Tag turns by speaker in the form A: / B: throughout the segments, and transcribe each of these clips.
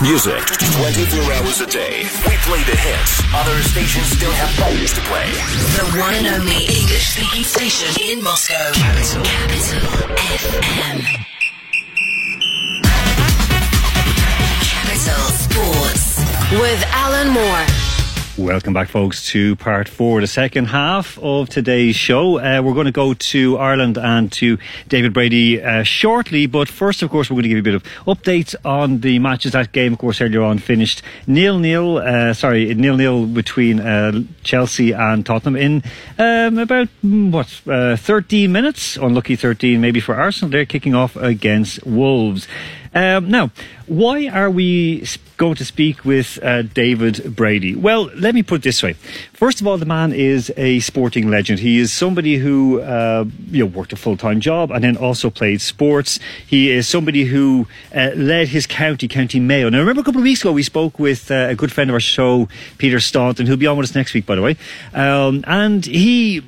A: Bop music 24 hours a day. We play the hits. Other stations still have bangers to play.
B: The one and only English speaking station in Moscow. Capital. Capital FM. Capital Sports. With Alan Moore.
C: Welcome back, folks, to part four, the second half of today's show. Uh, we're going to go to Ireland and to David Brady uh, shortly, but first, of course, we're going to give you a bit of updates on the matches. That game, of course, earlier on finished nil nil. Uh, sorry, nil nil between uh, Chelsea and Tottenham in um, about mm, what uh, 13 minutes. Unlucky 13, maybe for Arsenal. They're kicking off against Wolves. Um, now, why are we going to speak with uh, David Brady? Well, let me put it this way. First of all, the man is a sporting legend. He is somebody who uh, you know worked a full time job and then also played sports. He is somebody who uh, led his county, County Mayo. Now, I remember a couple of weeks ago we spoke with uh, a good friend of our show, Peter Staunton, who'll be on with us next week, by the way, um, and he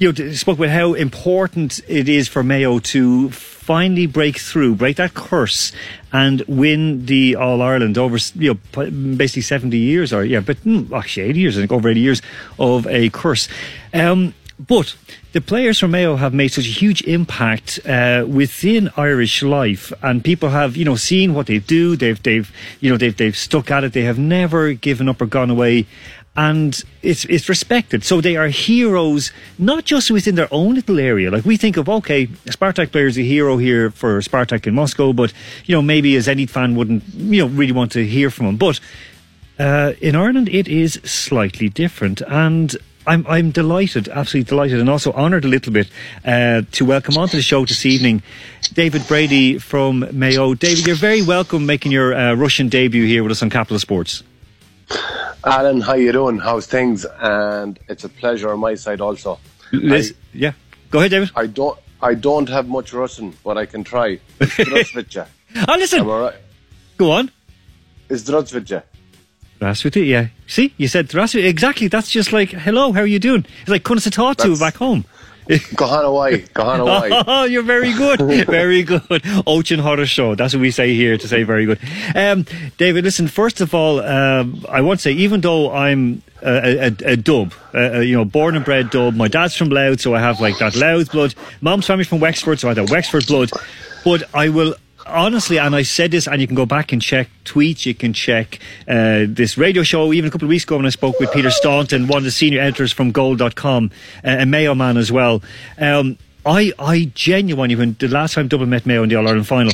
C: you know, spoke about how important it is for Mayo to finally break through, break that curse, and win the All Ireland over, you know, basically 70 years, or yeah, but mm, actually 80 years, I think, over 80 years of a curse. Um, but the players from Mayo have made such a huge impact uh, within Irish life, and people have, you know, seen what they do. They've, they've, you know, they've, they've stuck at it. They have never given up or gone away and it's it's respected. So they are heroes, not just within their own little area. Like we think of, okay, Spartak player is a hero here for Spartak in Moscow, but you know maybe a Zenit fan wouldn't, you know, really want to hear from him. But uh, in Ireland, it is slightly different, and. I'm I'm delighted, absolutely delighted, and also honoured a little bit uh, to welcome onto the show this evening David Brady from Mayo. David, you're very welcome making your uh, Russian debut here with us on Capital Sports.
D: Alan, how you doing? How's things? And it's a pleasure on my side also.
C: Liz, I, yeah. Go ahead, David.
D: I don't I don't have much Russian, but I can try. Здравствуйте.
C: oh, listen.
D: Am I right?
C: Go on.
D: Здравствуйте.
C: Здравствуйте, yeah. See, you said здравствуйте. Exactly. That's just like, hello, how are you doing? It's like to back home.
D: Kahana Kahana
C: Oh, you're very good. Very good. Ochin Horror Show. That's what we say here to say very good. Um, David, listen, first of all, um, I want to say, even though I'm a, a, a dub, uh, you know, born and bred dub, my dad's from Louth, so I have like that Louth blood. Mom's family from Wexford, so I have that Wexford blood. But I will honestly, and I said this, and you can go back and check tweets, you can check uh, this radio show. Even a couple of weeks ago, when I spoke with Peter Staunton, one of the senior editors from Goal.com, uh, a Mayo man as well. Um, I, I genuinely, when the last time Dublin met Mayo in the All Ireland final,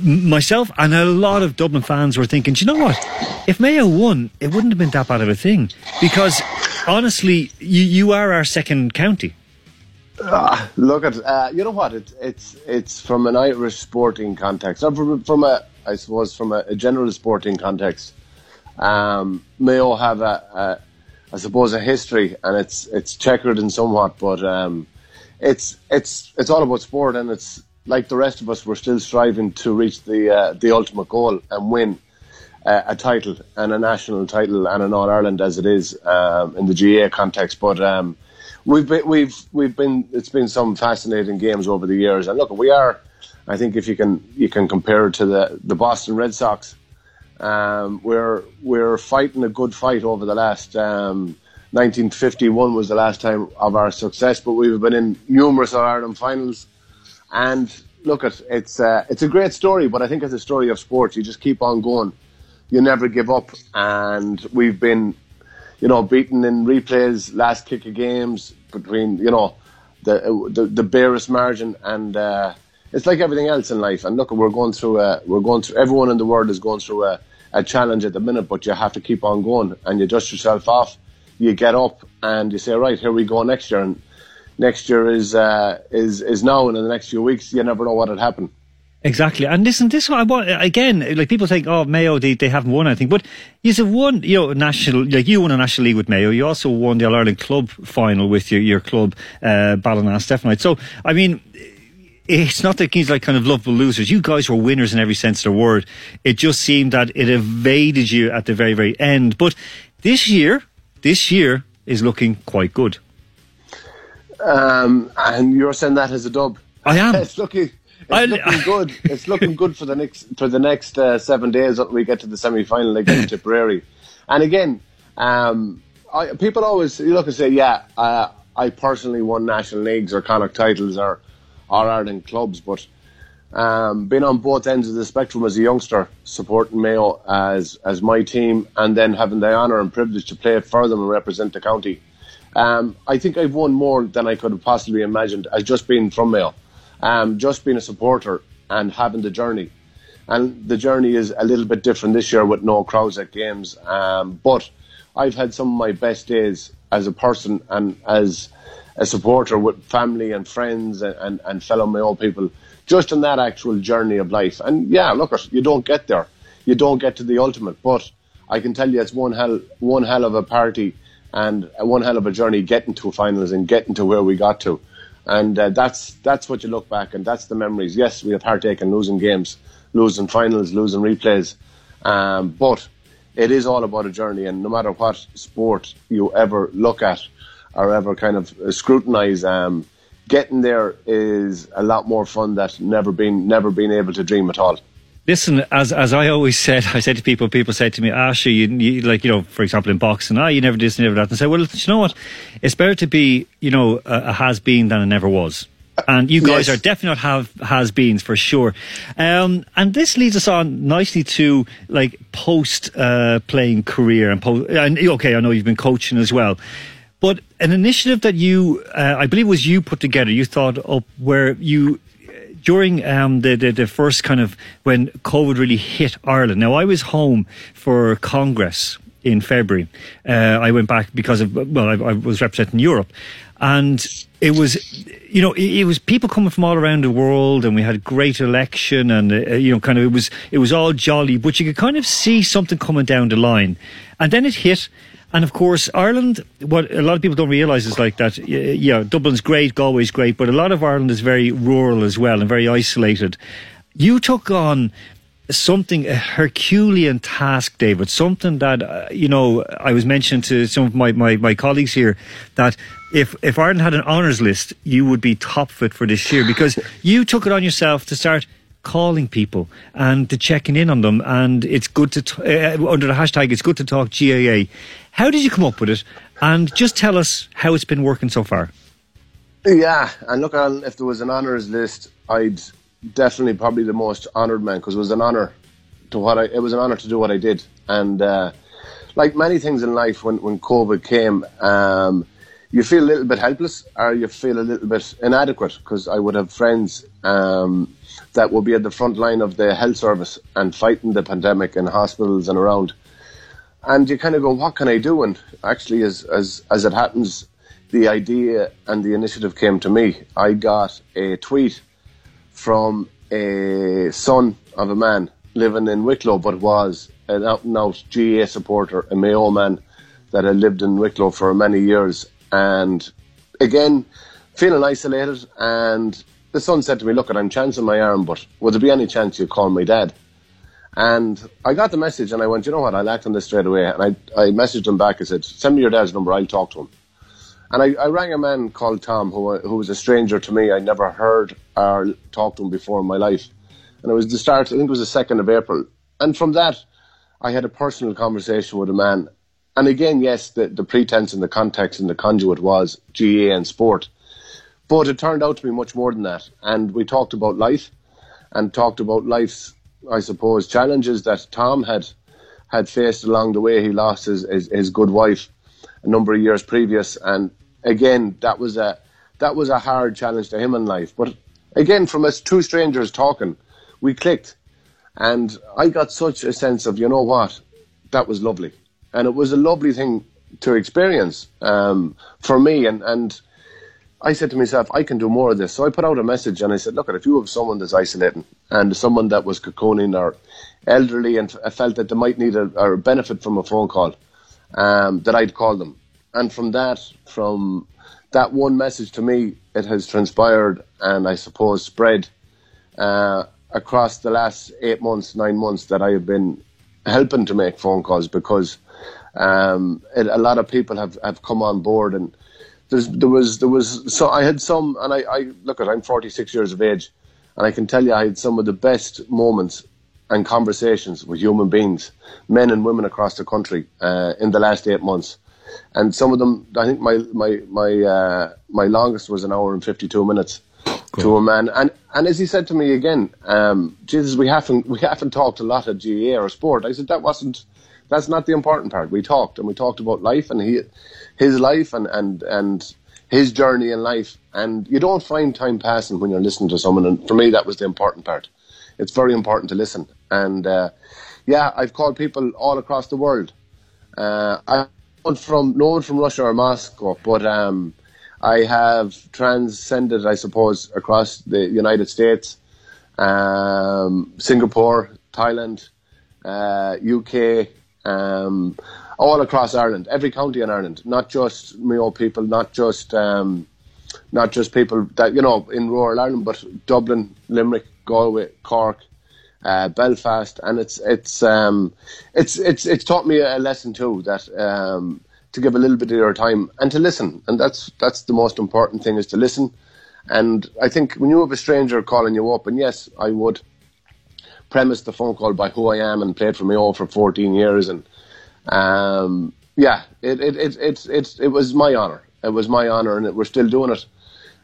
C: myself and a lot of Dublin fans were thinking, do you know what? If Mayo won, it wouldn't have been that bad of a thing. Because honestly, you, you are our second county.
D: Uh, look at uh, you know what it's it's it's from an Irish sporting context, or from, from a I suppose from a, a general sporting context. Um, Mayo have a, a I suppose a history, and it's it's checkered in somewhat, but um, it's it's it's all about sport, and it's like the rest of us, we're still striving to reach the uh, the ultimate goal and win uh, a title and a national title and an All Ireland as it is um, in the GAA context, but. We've been, we've we've been it's been some fascinating games over the years, and look, we are. I think if you can you can compare it to the the Boston Red Sox, um, we're we're fighting a good fight over the last. Um, 1951 was the last time of our success, but we've been in numerous Ireland finals, and look at it's uh, it's a great story. But I think it's a story of sports. You just keep on going, you never give up, and we've been you know, beaten in replays, last kick of games between, you know, the the, the barest margin, and uh, it's like everything else in life. And look, we're going through a, we're going through. Everyone in the world is going through a, a challenge at the minute, but you have to keep on going, and you dust yourself off. You get up and you say, right, here we go next year, and next year is uh, is is now, and in the next few weeks, you never know what will happen.
C: Exactly. And listen, this one I want again. Like people think, oh, Mayo, they, they haven't won anything, but you've won. You know, national. Like you won a national league with Mayo. You also won the All Ireland club final with your your club, uh, Ballina So I mean. It's not that he's like kind of lovable losers. You guys were winners in every sense of the word. It just seemed that it evaded you at the very, very end. But this year, this year is looking quite good.
D: Um, and you're saying that as a dub.
C: I am.
D: It's looking it's looking good. It's looking good for the next for the next uh, seven days until we get to the semi final against Tipperary. And again, um, I, people always you look and say, yeah, uh, I personally won national leagues or Connacht titles or or Ireland clubs, but um, being on both ends of the spectrum as a youngster, supporting Mayo as as my team, and then having the honour and privilege to play for them and represent the county. Um, I think I've won more than I could have possibly imagined as just being from Mayo, um, just being a supporter and having the journey. And the journey is a little bit different this year with no crowds at games. Um, but I've had some of my best days as a person and as a supporter with family and friends and, and, and fellow Mayo people just in that actual journey of life. And yeah, look, you don't get there. You don't get to the ultimate. But I can tell you it's one hell, one hell of a party and one hell of a journey getting to a finals and getting to where we got to. And uh, that's that's what you look back and that's the memories. Yes, we have heartache losing games, losing finals, losing replays, um, but it is all about a journey. And no matter what sport you ever look at or ever kind of scrutinise, um, getting there is a lot more fun that never been never been able to dream at all.
C: Listen, as as I always said, I said to people, people said to me, Asha, you, you like, you know, for example, in boxing, ah, you never did this, never that. And I said, well, you know what? It's better to be, you know, a, a has been than a never was. And you guys yes. are definitely not have has beens for sure. Um, and this leads us on nicely to like post uh, playing career and, po- and okay, I know you've been coaching as well. But an initiative that you, uh, I believe, was you put together. You thought up where you during um, the, the, the first kind of when COVID really hit Ireland. Now I was home for Congress in February. Uh, I went back because of well, I, I, was representing Europe, and it was you know it, it, was people coming from all around the world, and we had a great election, and uh, you know kind of it was it was all jolly, but you could kind of see something coming down the line, and then it hit. And of course, Ireland, what a lot of people don't realise is like that, yeah, Dublin's great, Galway's great, but a lot of Ireland is very rural as well and very isolated. You took on something, a Herculean task, David, something that, uh, you know, I was mentioning to some of my, my, my colleagues here that if, if Ireland had an honours list, you would be top fit for this year because you took it on yourself to start calling people and to checking in on them. And it's good to, t- uh, under the hashtag, it's good to talk GAA. How did you come up with it? And just tell us how it's been working so far.
D: Yeah, and look, if there was an honours list, I'd definitely probably the most honoured man because it was an honour to what I. It was an honour to do what I did, and uh, like many things in life, when when COVID came, um, you feel a little bit helpless or you feel a little bit inadequate because I would have friends um, that will be at the front line of the health service and fighting the pandemic in hospitals and around. And you kind of go, what can I do? And actually, as, as, as it happens, the idea and the initiative came to me. I got a tweet from a son of a man living in Wicklow, but was an out and out GAA supporter, a Mayo man that had lived in Wicklow for many years. And again, feeling isolated and the son said to me, Look, I'm chancing my arm, but would there be any chance you'd call my dad? And I got the message and I went, You know what? I'll act on this straight away. And I, I messaged him back. I said, Send me your dad's number. I'll talk to him. And I, I rang a man called Tom, who, who was a stranger to me. I never heard or talked to him before in my life. And it was the start, I think it was the 2nd of April. And from that, I had a personal conversation with a man. And again, yes, the, the pretense and the context and the conduit was GAA and sport. But it turned out to be much more than that. And we talked about life and talked about life's, I suppose, challenges that Tom had had faced along the way. He lost his, his, his good wife a number of years previous. And again, that was a that was a hard challenge to him in life. But again, from us two strangers talking, we clicked. And I got such a sense of, you know what, that was lovely. And it was a lovely thing to experience um, for me. And, and I said to myself, I can do more of this. So I put out a message and I said, look, if you have someone that's isolating and someone that was cocooning or elderly and felt that they might need a, or benefit from a phone call, um, that I'd call them. And from that, from that one message to me, it has transpired and I suppose spread uh, across the last eight months, nine months that I have been helping to make phone calls because um, it, a lot of people have, have come on board and there was there was so I had some and I, I look at I'm 46 years of age And I can tell you, I had some of the best moments and conversations with human beings, men and women across the country, uh, in the last eight months. And some of them, I think my my my uh, my longest was an hour and fifty two minutes to a man. And and as he said to me again, um, Jesus, we haven't we haven't talked a lot at GAA or sport. I said that wasn't that's not the important part. We talked and we talked about life and he his life and and and his journey in life. And you don't find time passing when you're listening to someone. And for me, that was the important part. It's very important to listen. And uh, yeah, I've called people all across the world. Uh, I from no one from Russia or Moscow, but um, I have transcended, I suppose, across the United States, um, Singapore, Thailand, uh, UK, um, all across Ireland, every county in Ireland, not just Mayo people, not just um, not just people that you know in rural Ireland, but Dublin, Limerick, Galway, Cork, uh, Belfast, and it's it's um, it's it's it's taught me a lesson too that um, to give a little bit of your time and to listen, and that's that's the most important thing is to listen. And I think when you have a stranger calling you up, and yes, I would premise the phone call by who I am and played for Mayo for 14 years, and um, yeah, it it, it it it it was my honour. It was my honour, and it, we're still doing it.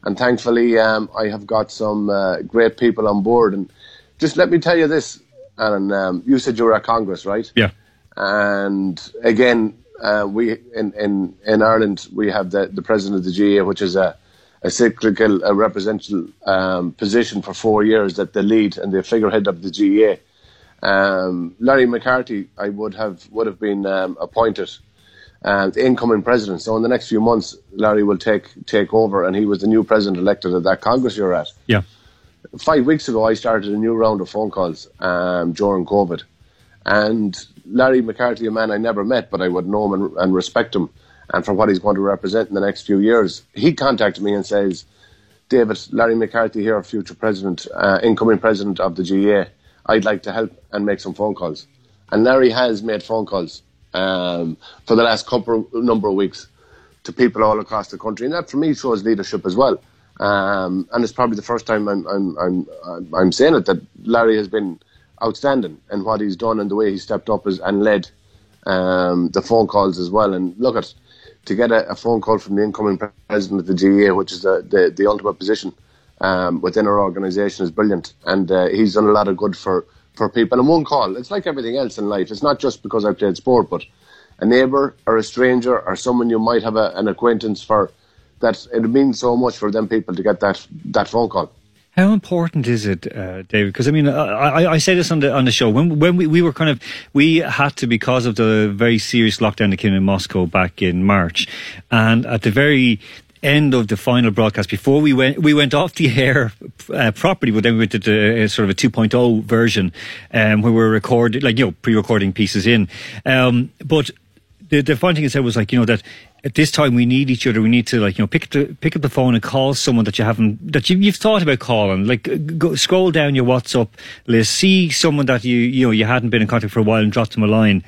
D: And thankfully, um, I have got some uh, great people on board. And just let me tell you this, Alan. Um, you said you were at Congress, right?
C: Yeah.
D: And again, uh, we in, in in Ireland we have the the president of the GAA, which is a a cyclical, a representative um, position for four years that the lead and the figurehead of the GAA. Um, Larry McCarthy, I would have would have been um, appointed uh, the incoming president. So in the next few months, Larry will take take over, and he was the new president elected at that Congress you're at.
C: Yeah.
D: Five weeks ago, I started a new round of phone calls um, during COVID, and Larry McCarthy, a man I never met, but I would know him and, and respect him, and for what he's going to represent in the next few years, he contacted me and says, "David, Larry McCarthy here, future president, uh, incoming president of the GAA." I'd like to help and make some phone calls. And Larry has made phone calls um, for the last couple number of weeks to people all across the country, and that for me shows leadership as well. Um, and it's probably the first time I'm, I'm, I'm, I'm saying it that Larry has been outstanding in what he's done and the way he stepped up as, and led um, the phone calls as well. And look at to get a, a, phone call from the incoming president of the GAA, which is the, the, the ultimate position um, within our organisation is brilliant, and uh, he's done a lot of good for, for people. And one call, it's like everything else in life. It's not just because I played sport, but a neighbour or a stranger or someone you might have a, an acquaintance for, that it means so much for them people to get that that phone call.
C: How important is it, uh, David? Because I mean, I, I say this on the on the show when when we, we were kind of we had to because of the very serious lockdown that came in Moscow back in March, and at the very end of the final broadcast before we went we went off the air uh, properly but then we went to uh, sort of a 2.0 version um, where we were recording like you know pre-recording pieces in um, but the, the fun thing I said was like you know that at this time we need each other we need to like you know pick the pick up the phone and call someone that you haven't that you, you've thought about calling like go, scroll down your whatsapp list see someone that you you know you hadn't been in contact for a while and drop them a line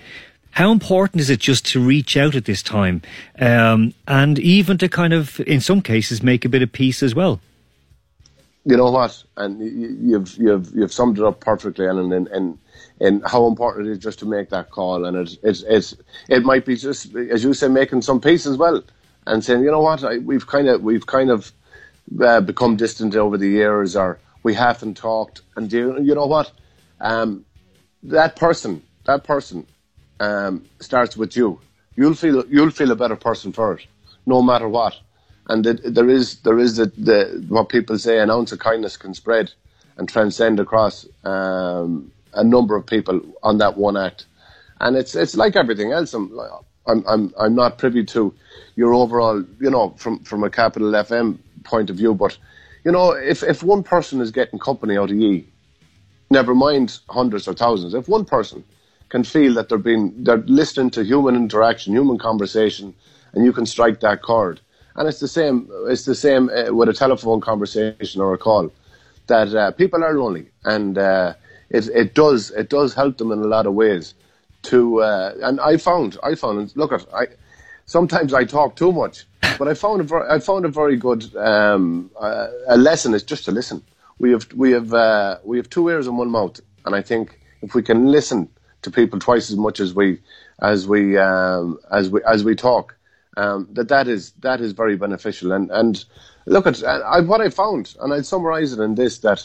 C: how important is it just to reach out at this time um, and even to kind of, in some cases, make a bit of peace as well?
D: You know what? And you've you've you've summed it up perfectly, Alan, and and, and how important it is just to make that call. And it it's it's it might be just as you say, making some peace as well, and saying, you know what, I, we've kind of we've kind of uh, become distant over the years, or we haven't talked. And you, you know what? Um, that person, that person um, starts with you. You'll feel you'll feel a better person first, no matter what. And it, there is there is the, the what people say an ounce of kindness can spread and transcend across um, a number of people on that one act. And it's it's like everything else. I'm I'm I'm, I'm not privy to your overall, you know, from from a capital FM point of view, but you know, if if one person is getting company out of ye, never mind hundreds or thousands. If one person can feel that they're being they're listening to human interaction, human conversation, and you can strike that chord. And it's the same. It's the same uh, with a telephone conversation or a call. That uh, people are lonely, and uh, it it does it does help them in a lot of ways. To uh, and I found I found look at I sometimes I talk too much, but I found a very, I found a very good um, uh, a lesson is just to listen we have we have uh, we have two ears and one mouth, and I think if we can listen to people twice as much as we as we um, as we as we talk, um, that that is that is very beneficial. And and look at I, what I found, and I'd summarise it in this that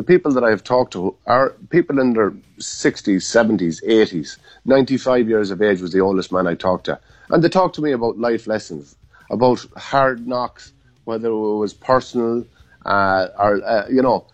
D: the people that I have talked to are people in their 60s, 70s, 80s. 95 years of age was the oldest man I talked to. And they talked to me about life lessons, about hard knocks, whether it was personal uh, or, uh, you know,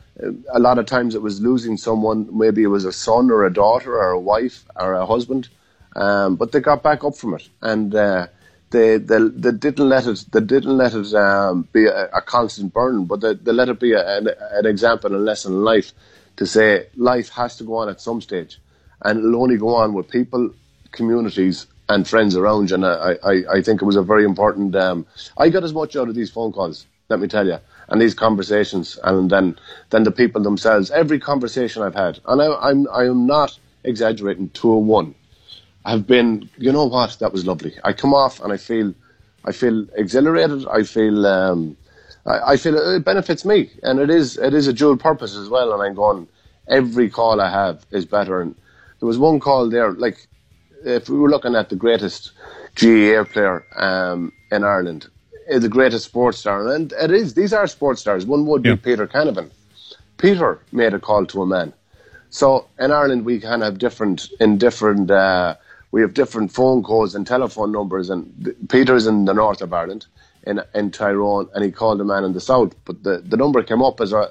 D: a lot of times it was losing someone, maybe it was a son or a daughter or a wife or a husband, um, but they got back up from it. And uh, they, they, they didn't let it they didn't let it um, be a, a, constant burden, but they, they let it be a, an, an, example and a lesson in life to say life has to go on at some stage, and it'll only go on with people, communities, and friends around you. And I, I, I think it was a very important. Um, I got as much out of these phone calls, let me tell you, and these conversations, and then then the people themselves. Every conversation I've had, and I, I'm I am not exaggerating to a one have been, you know what, that was lovely. I come off and I feel, I feel exhilarated. I feel, um, I, I, feel it benefits me, and it is, it is a dual purpose as well. And I'm going, every call I have is better. And there was one call there, like, if we were looking at the greatest GAA player um, in Ireland, eh, the greatest sports star, and it is. These are sports stars. One would yeah. be Peter Canavan. Peter made a call to a man. So in Ireland, we kind of have different in different uh, we have different phone codes and telephone numbers. And Peter's in the north of Ireland, in in Tyrone, and he called a man in the south. But the, the number came up as a,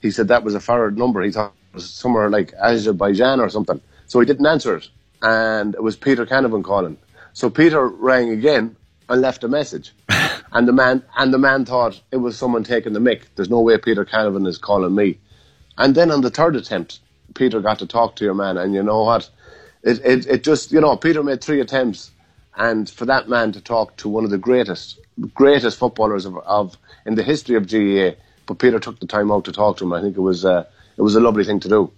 D: he said that was a forward number. He thought it was somewhere like Azerbaijan or something. So he didn't answer it, and it was Peter Canavan calling. So Peter rang again and left a message. and the man and the man thought it was someone taking the mic. There's no way Peter Canavan is calling me. And then on the third attempt, Peter got to talk to your man, and you know what? It, it, it just, you know, Peter made three attempts. And for that man to talk to one of the greatest, greatest footballers of, of in the history of GAA, but Peter took the time out to talk to him. I think it was, uh, it was a lovely thing to do.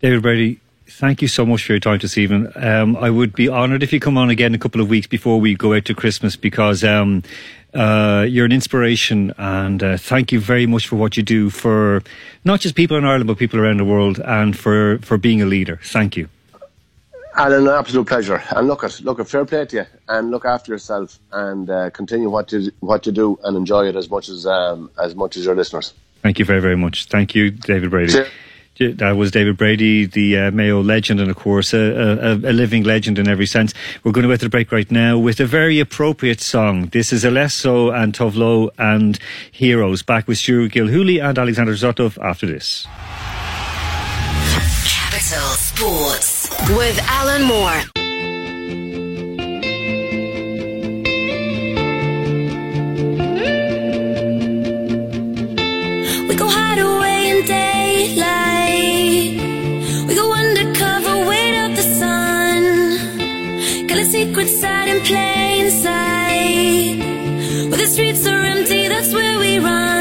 C: David Brady, thank you so much for your time this evening. Um, I would be honoured if you come on again a couple of weeks before we go out to Christmas because um, uh, you're an inspiration and uh, thank you very much for what you do for not just people in Ireland but people around the world and for, for being a leader. Thank you.
D: And an absolute pleasure. And look at look at fair play to you, and look after yourself, and uh, continue what you what you do, and enjoy it as much as um, as much as your listeners.
C: Thank you very very much. Thank you, David Brady. Cheers. That was David Brady, the uh, Mayo legend, and of course, a, a, a, living legend in every sense. We're going to go to the break right now with a very appropriate song. This is Alesso and Tove Lo and Heroes, back with Stuart Gilhooly and Alexander Zotov after this.
B: Capital Sports with Alan Moore.
E: We go hide away in daylight. We go undercover, wait up the sun. Got a secret side in plain sight. Where the streets are empty, that's where we run.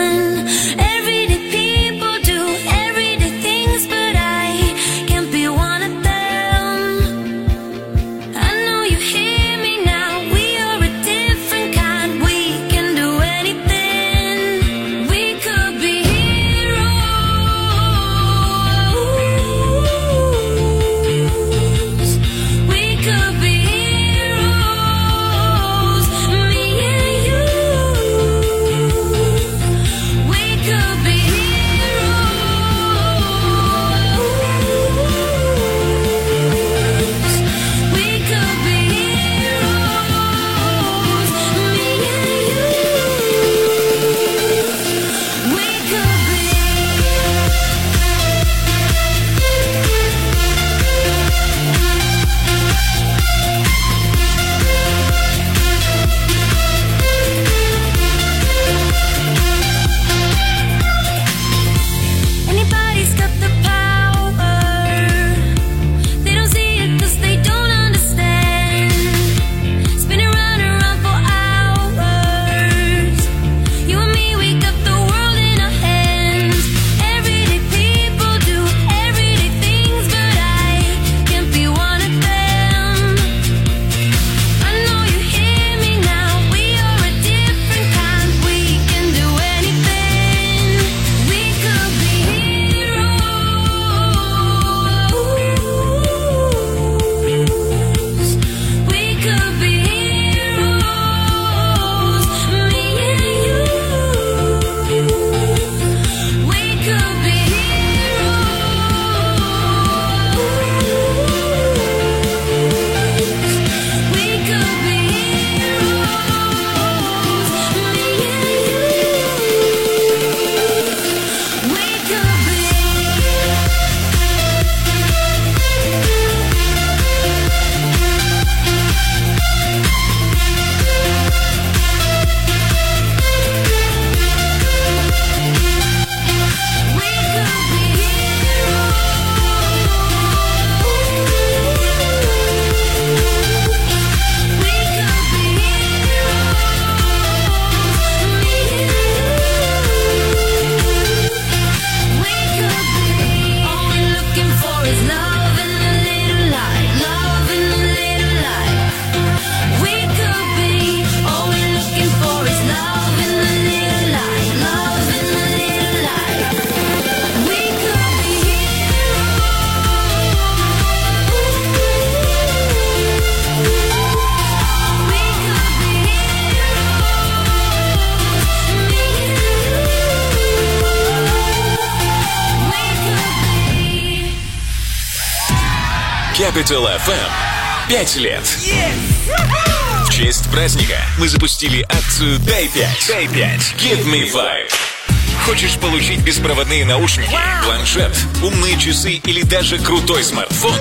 F: FM. Пять лет. В честь праздника мы запустили акцию «Дай 5». «Дай 5». «Give me five». Хочешь получить беспроводные наушники, планшет, умные часы или даже крутой смартфон?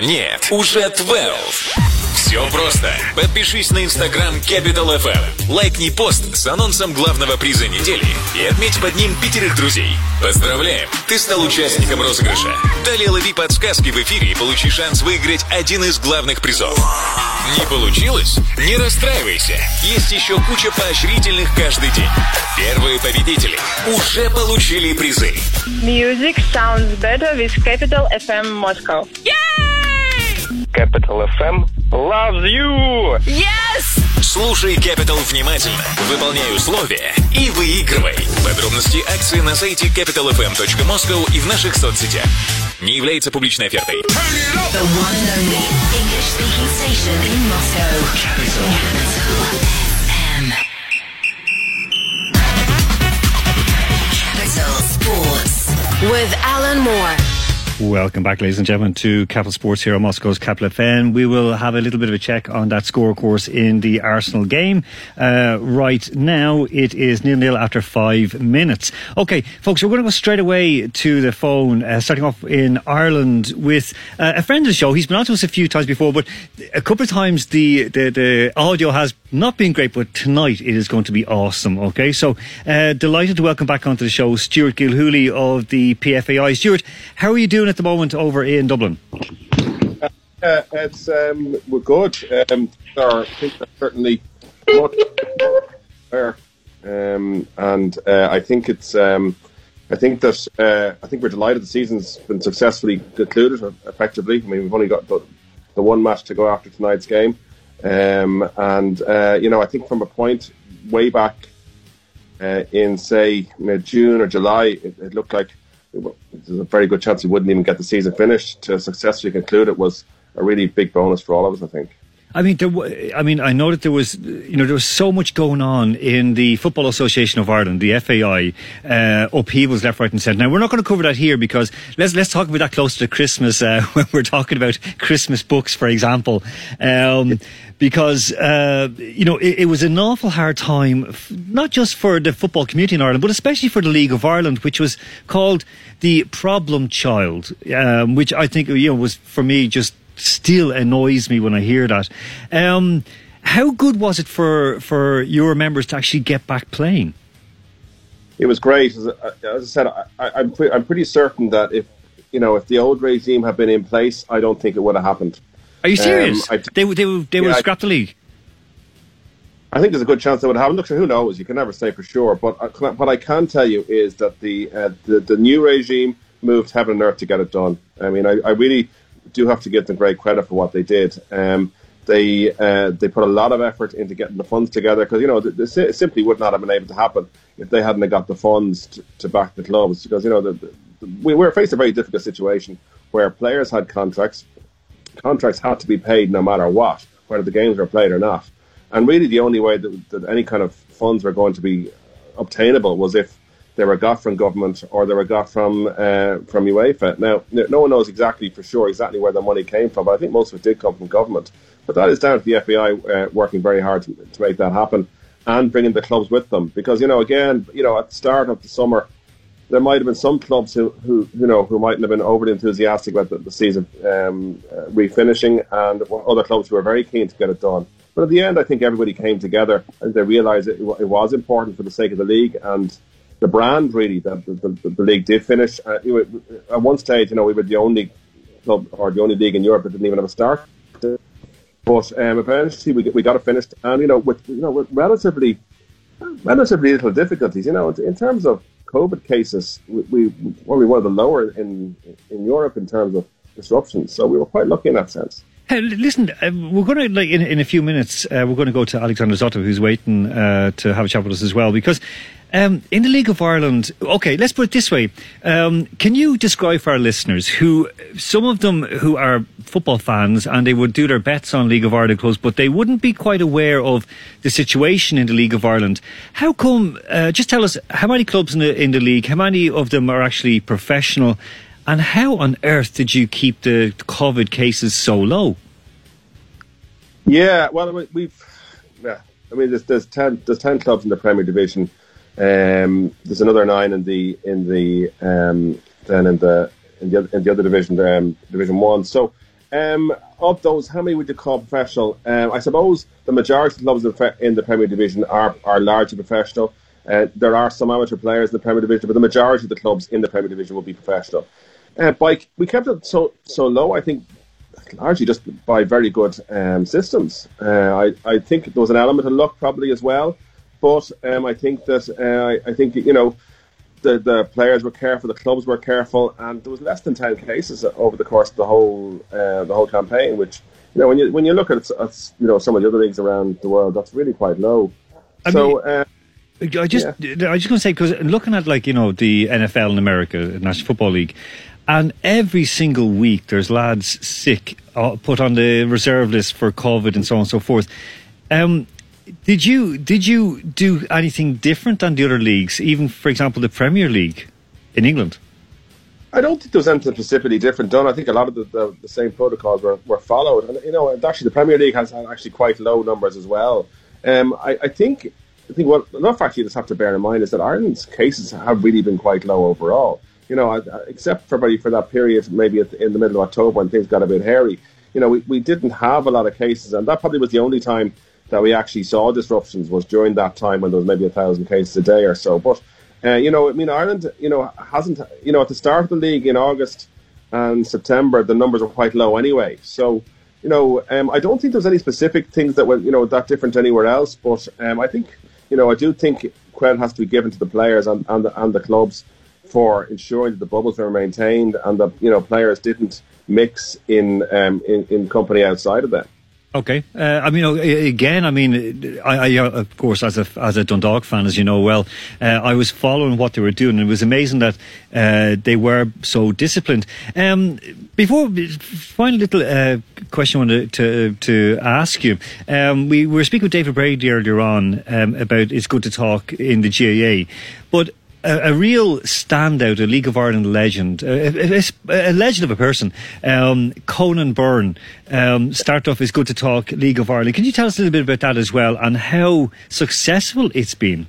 F: Нет, уже 12. Все просто. Подпишись на инстаграм Capital FM. Лайкни пост с анонсом главного приза недели и отметь под ним пятерых друзей. Поздравляем! Ты стал участником розыгрыша. Далее лови подсказки в эфире и получи шанс выиграть один из главных призов. Не получилось? Не расстраивайся. Есть еще куча поощрительных каждый день. Первые победители уже получили призы.
G: Music sounds better with Capital FM Moscow.
H: Capital FM loves you.
F: Слушай Capital внимательно, выполняй условия и выигрывай. Подробности акции на сайте capitalfm.moscow и в наших соцсетях. Не является публичной офертой.
B: The one and only English speaking station in Moscow. Capital. FM. Capital Sports. With Alan Moore.
C: Welcome back, ladies and gentlemen, to Capital Sports here on Moscow's Capital FM. We will have a little bit of a check on that score, course, in the Arsenal game. Uh, right now, it is nil nil after five minutes. Okay, folks, we're going to go straight away to the phone, uh, starting off in Ireland with uh, a friend of the show. He's been on to us a few times before, but a couple of times the, the, the audio has not been great, but tonight it is going to be awesome. Okay, so uh, delighted to welcome back onto the show Stuart Gilhooly of the PFAI. Stuart, how are you doing at the moment over in Dublin?
I: Uh, it's um, we're good. Um, there, there's certainly there, um, and uh, I think it's. Um, I think that uh, I think we're delighted the season's been successfully concluded uh, effectively. I mean, we've only got the, the one match to go after tonight's game, um, and uh, you know, I think from a point way back uh, in say mid June or July, it, it looked like there's a very good chance we wouldn't even get the season finished. To successfully conclude it was a really big bonus for all of us. I think.
C: I mean, there, wa- I mean, I know that there was, you know, there was so much going on in the Football Association of Ireland, the FAI, uh, upheavals left, right, and centre. Now, we're not going to cover that here because let's let's talk about that closer to Christmas uh, when we're talking about Christmas books, for example, um, because uh, you know it, it was an awful hard time, not just for the football community in Ireland, but especially for the League of Ireland, which was called the problem child, um, which I think you know was for me just still annoys me when I hear that. Um, how good was it for for your members to actually get back playing?
I: it was great. As, I- as I said, I, I'm pre- I'm pretty certain that if you know if the old regime had been in place, I don't think it would have happened.
C: Are you serious?
I: Um, I-
C: they would they would they would
I: Yeah, I-
C: the league.
I: I think there's a good chance that would happen. Look, who knows? You can never say for sure. But I, what I can tell you is that the, uh, the the new regime moved heaven and earth to get it done. I mean, I, I really do have to give them great credit for what they did. Um, they uh, they put a lot of effort into getting the funds together because you know th- this simply would not have been able to happen if they hadn't got the funds to, to back the clubs because you know the, the, we were faced a very difficult situation where players had contracts contracts had to be paid no matter what, whether the games were played or not. And really, the only way that, that any kind of funds were going to be obtainable was if they were got from government or they were got from uh, from UEFA. Now, no one knows exactly for sure exactly where the money came from, but I think most of it did come from government. But that is down to the FAI uh, working very hard to, to make that happen and bringing the clubs with them. Because you know, again, you know, at the start of the summer, there might have been some clubs who, who you know who mightn't have been overly enthusiastic about the, the season um, uh, refinishing, and other clubs who were very keen to get it done. But at the end, I think everybody came together and they realised it, it was important for the sake of the league and the brand. Really, that the, the, the league did finish. Uh, at one stage, you know, we were the only club or the only league in Europe that didn't even have a start. But um, eventually, we, we got it finished, and you know, with you know, with relatively relatively little difficulties. You know, in terms of COVID cases, we, we were probably one of the lower in in Europe in terms of disruptions. So we were quite lucky in that sense.
C: Hey, listen, uh, we're going to like in, in a few minutes. Uh, we're going to go to Alexander Zotov, who's waiting uh, to have a chat with us as well, because um, in the League of Ireland. Okay, let's put it this way: um, Can you describe for our listeners who some of them who are football fans and they would do their bets on League of Ireland clubs, but they wouldn't be quite aware of the situation in the League of Ireland? How come? Uh, just tell us how many clubs in the in the league? How many of them are actually professional? And how on earth did you keep the COVID cases so low?
I: Yeah, well, we- we've. Yeah, I mean, there's there's ten there's ten clubs in the Premier Division. Um, there's another nine in the in the um, then in the in the other, in the other division, um, Division One. So, um, of those, how many would you call professional? Um, I suppose the majority of clubs in the, in the Premier Division are are largely professional. Uh, there are some amateur players in the Premier Division, but the majority of the clubs in the Premier Division will be professional. Uh, by, we kept it so so low. I think largely just by very good um, systems. Uh, I, I think there was an element of luck probably as well, but um, I think that uh, I, I think you know the the players were careful, the clubs were careful, and there was less than ten cases over the course of the whole uh, the whole campaign. Which you know when you when you look at, at you know some of the other leagues around the world, that's really quite low.
C: I
I: so.
C: mean-
I: uh,
C: I just, I just going to say because looking at like you know the NFL in America, National Football League, and every single week there's lads sick, uh, put on the reserve list for COVID and so on and so forth. Um, did you did you do anything different than the other leagues? Even for example, the Premier League in England.
I: I don't think there was anything specifically different done. I think a lot of the, the, the same protocols were, were followed. And, you know, actually, the Premier League has had actually quite low numbers as well. Um, I, I think I think what another fact you just have to bear in mind is that Ireland's cases have really been quite low overall. You know, except for for that period, maybe in the middle of October when things got a bit hairy. You know, we, we didn't have a lot of cases, and that probably was the only time that we actually saw disruptions was during that time when there was maybe a thousand cases a day or so. But uh, you know, I mean, Ireland, you know, hasn't you know at the start of the league in August and September, the numbers were quite low anyway. So you know, um, I don't think there's any specific things that were you know that different anywhere else. But um, I think you know, I do think credit has to be given to the players and, and the and the clubs for ensuring that the bubbles were maintained and that you know players didn't mix in um, in, in company outside of that.
C: Okay. Uh, I mean, uh, again, I mean, I, I, uh, of course, as a as a Dundalk fan, as you know well, uh, I was following what they were doing, and it was amazing that uh, they were so disciplined. Um, before, final little uh, question I wanted to to ask you. Um, we were speaking with David Brady earlier on um, about it's good to talk in the GAA, but a, a real standout, a League of Ireland legend, a, a, a- legend of a person, um, Conan Byrne. Um, start off is good to talk League of Ireland. Can you tell us a little bit about that as well and how successful it's been?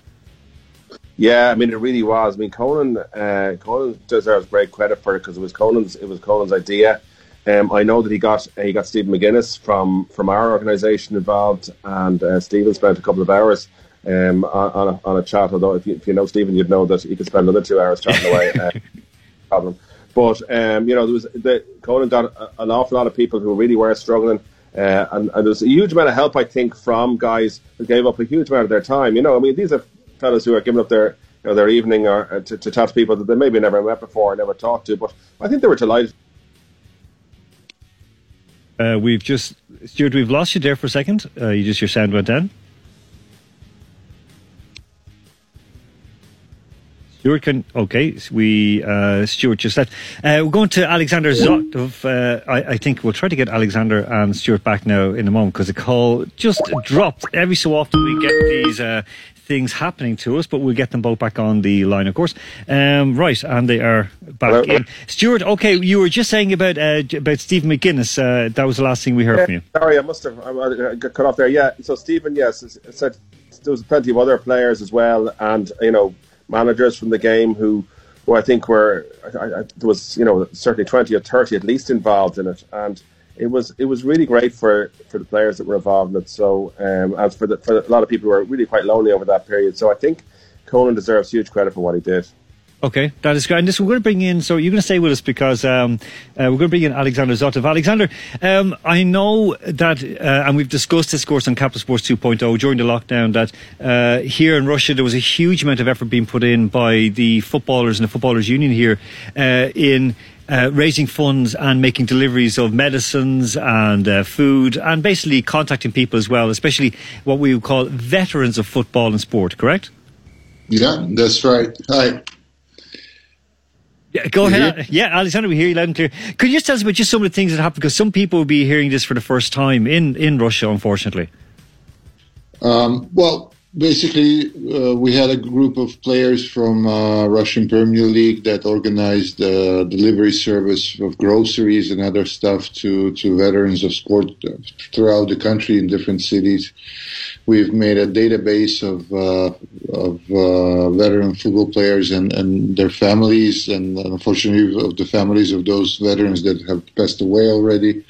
I: Yeah, I mean it really was. I mean Conan, uh, Conan deserves great credit for it because it was Conan's it was Conan's idea. Um, I know that he got he got Stephen McGuinness from from our organisation involved, and uh, Stephen spent a couple of hours um, on, on, a, on a chat. Although if you, if you know Stephen, you'd know that he could spend another two hours chatting away. Uh, problem. But um, you know, there was the Conan got a, an awful lot of people who really were struggling, uh, and, and there was a huge amount of help, I think, from guys who gave up a huge amount of their time. You know, I mean, these are fellows who are giving up their you know, their evening or uh, to, to chat to people that they maybe never met before, or never talked to. But I think they were delighted.
C: Uh, we've just, Stuart, we've lost you there for a second. Uh, you just your sound went down. Can okay. We uh, Stuart just left. Uh, we're going to Alexander Zotov. Uh, I, I think we'll try to get Alexander and Stuart back now in a moment because the call just dropped. Every so often we get these uh, things happening to us, but we'll get them both back on the line, of course. Um, right, and they are back
I: Hello.
C: in. Stuart, okay, you were just saying about uh, about Stephen McGuinness. Uh, that was the last thing we heard from you.
I: Sorry, I must have I, I got cut off there. Yeah, so Stephen, yes, said there was plenty of other players as well, and you know managers from the game who, who I think were I, I, there was you know certainly twenty or thirty at least involved in it, and it was it was really great for, for the players that were involved in it. So um, as for the, for a lot of people who were really quite lonely over that period. So I think Conan deserves huge credit for what he did.
C: Okay, that is great. And this, we're going to bring in, so you're going to stay with us because um, uh, we're going to bring in Alexander Zotov. Alexander, um, I know that, uh, and we've discussed this course on Capital Sports 2.0 during the lockdown, that uh, here in Russia there was a huge amount of effort being put in by the footballers and the Footballers Union here uh, in uh, raising funds and making deliveries of medicines and uh, food and basically contacting people as well, especially what we would call veterans of football and sport, correct?
J: Yeah, that's right. Hi.
C: Yeah, go ahead. Yeah, Alexander, we hear you loud and clear. Could you just tell us about just some of the things that happened? Because some people will be hearing this for the first time in, in Russia, unfortunately.
J: Um, well, basically, uh, we had a group of players from uh, Russian Premier League that organized uh, delivery service of groceries and other stuff to, to veterans of sport throughout the country in different cities. We've made a database of uh, of uh, veteran football players and, and their families, and unfortunately, of the families of those veterans that have passed away already.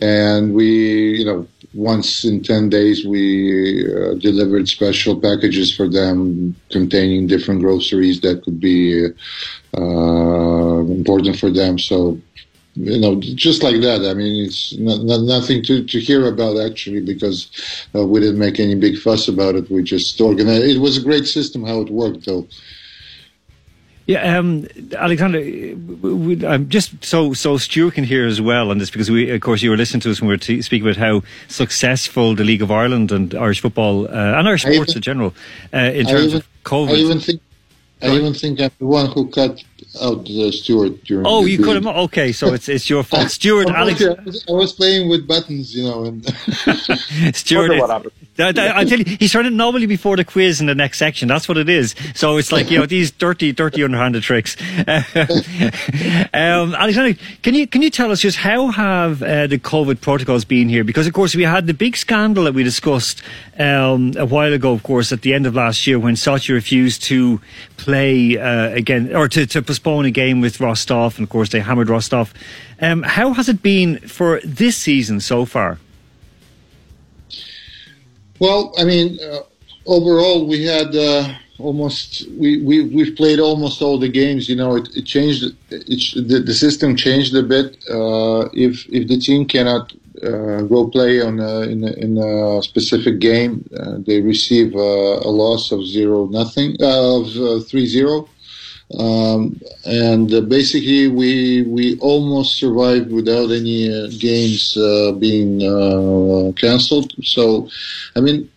J: And we, you know, once in 10 days we uh, delivered special packages for them containing different groceries that could be uh, important for them. So you know just like that i mean it's not, not, nothing to, to hear about actually because uh, we didn't make any big fuss about it. We just organized it was a great system how it worked though
C: yeah, um, Alexander, I'm just so so Stuart can hear as well on this because we, of course, you were listening to us when we were t- speaking about how successful the League of Ireland and Irish football uh, and Irish sports
J: even,
C: in general uh, in terms
J: even,
C: of COVID.
J: I even think I even think I'm the one who cut out the Stuart during.
C: Oh,
J: the
C: you cut him out. Okay, so it's it's your fault, Stuart. Alex,
J: I was, I was playing with buttons, you know, and
C: Stuart. I, I tell you, he's trying to nobly before the quiz in the next section. That's what it is. So it's like you know these dirty, dirty underhanded tricks. um, Alexander, can you can you tell us just how have uh, the COVID protocols been here? Because of course we had the big scandal that we discussed um, a while ago. Of course, at the end of last year when Sochi refused to play uh, again or to, to postpone a game with Rostov, and of course they hammered Rostov. Um, how has it been for this season so far?
J: Well, I mean, uh, overall, we had uh, almost we we we've played almost all the games. You know, it, it changed. It, the, the system changed a bit. Uh, if if the team cannot uh, go play on a, in, a, in a specific game, uh, they receive a loss of zero nothing uh, of three zero. Um, and uh, basically, we we almost survived without any uh, games uh, being cancelled. So, I mean,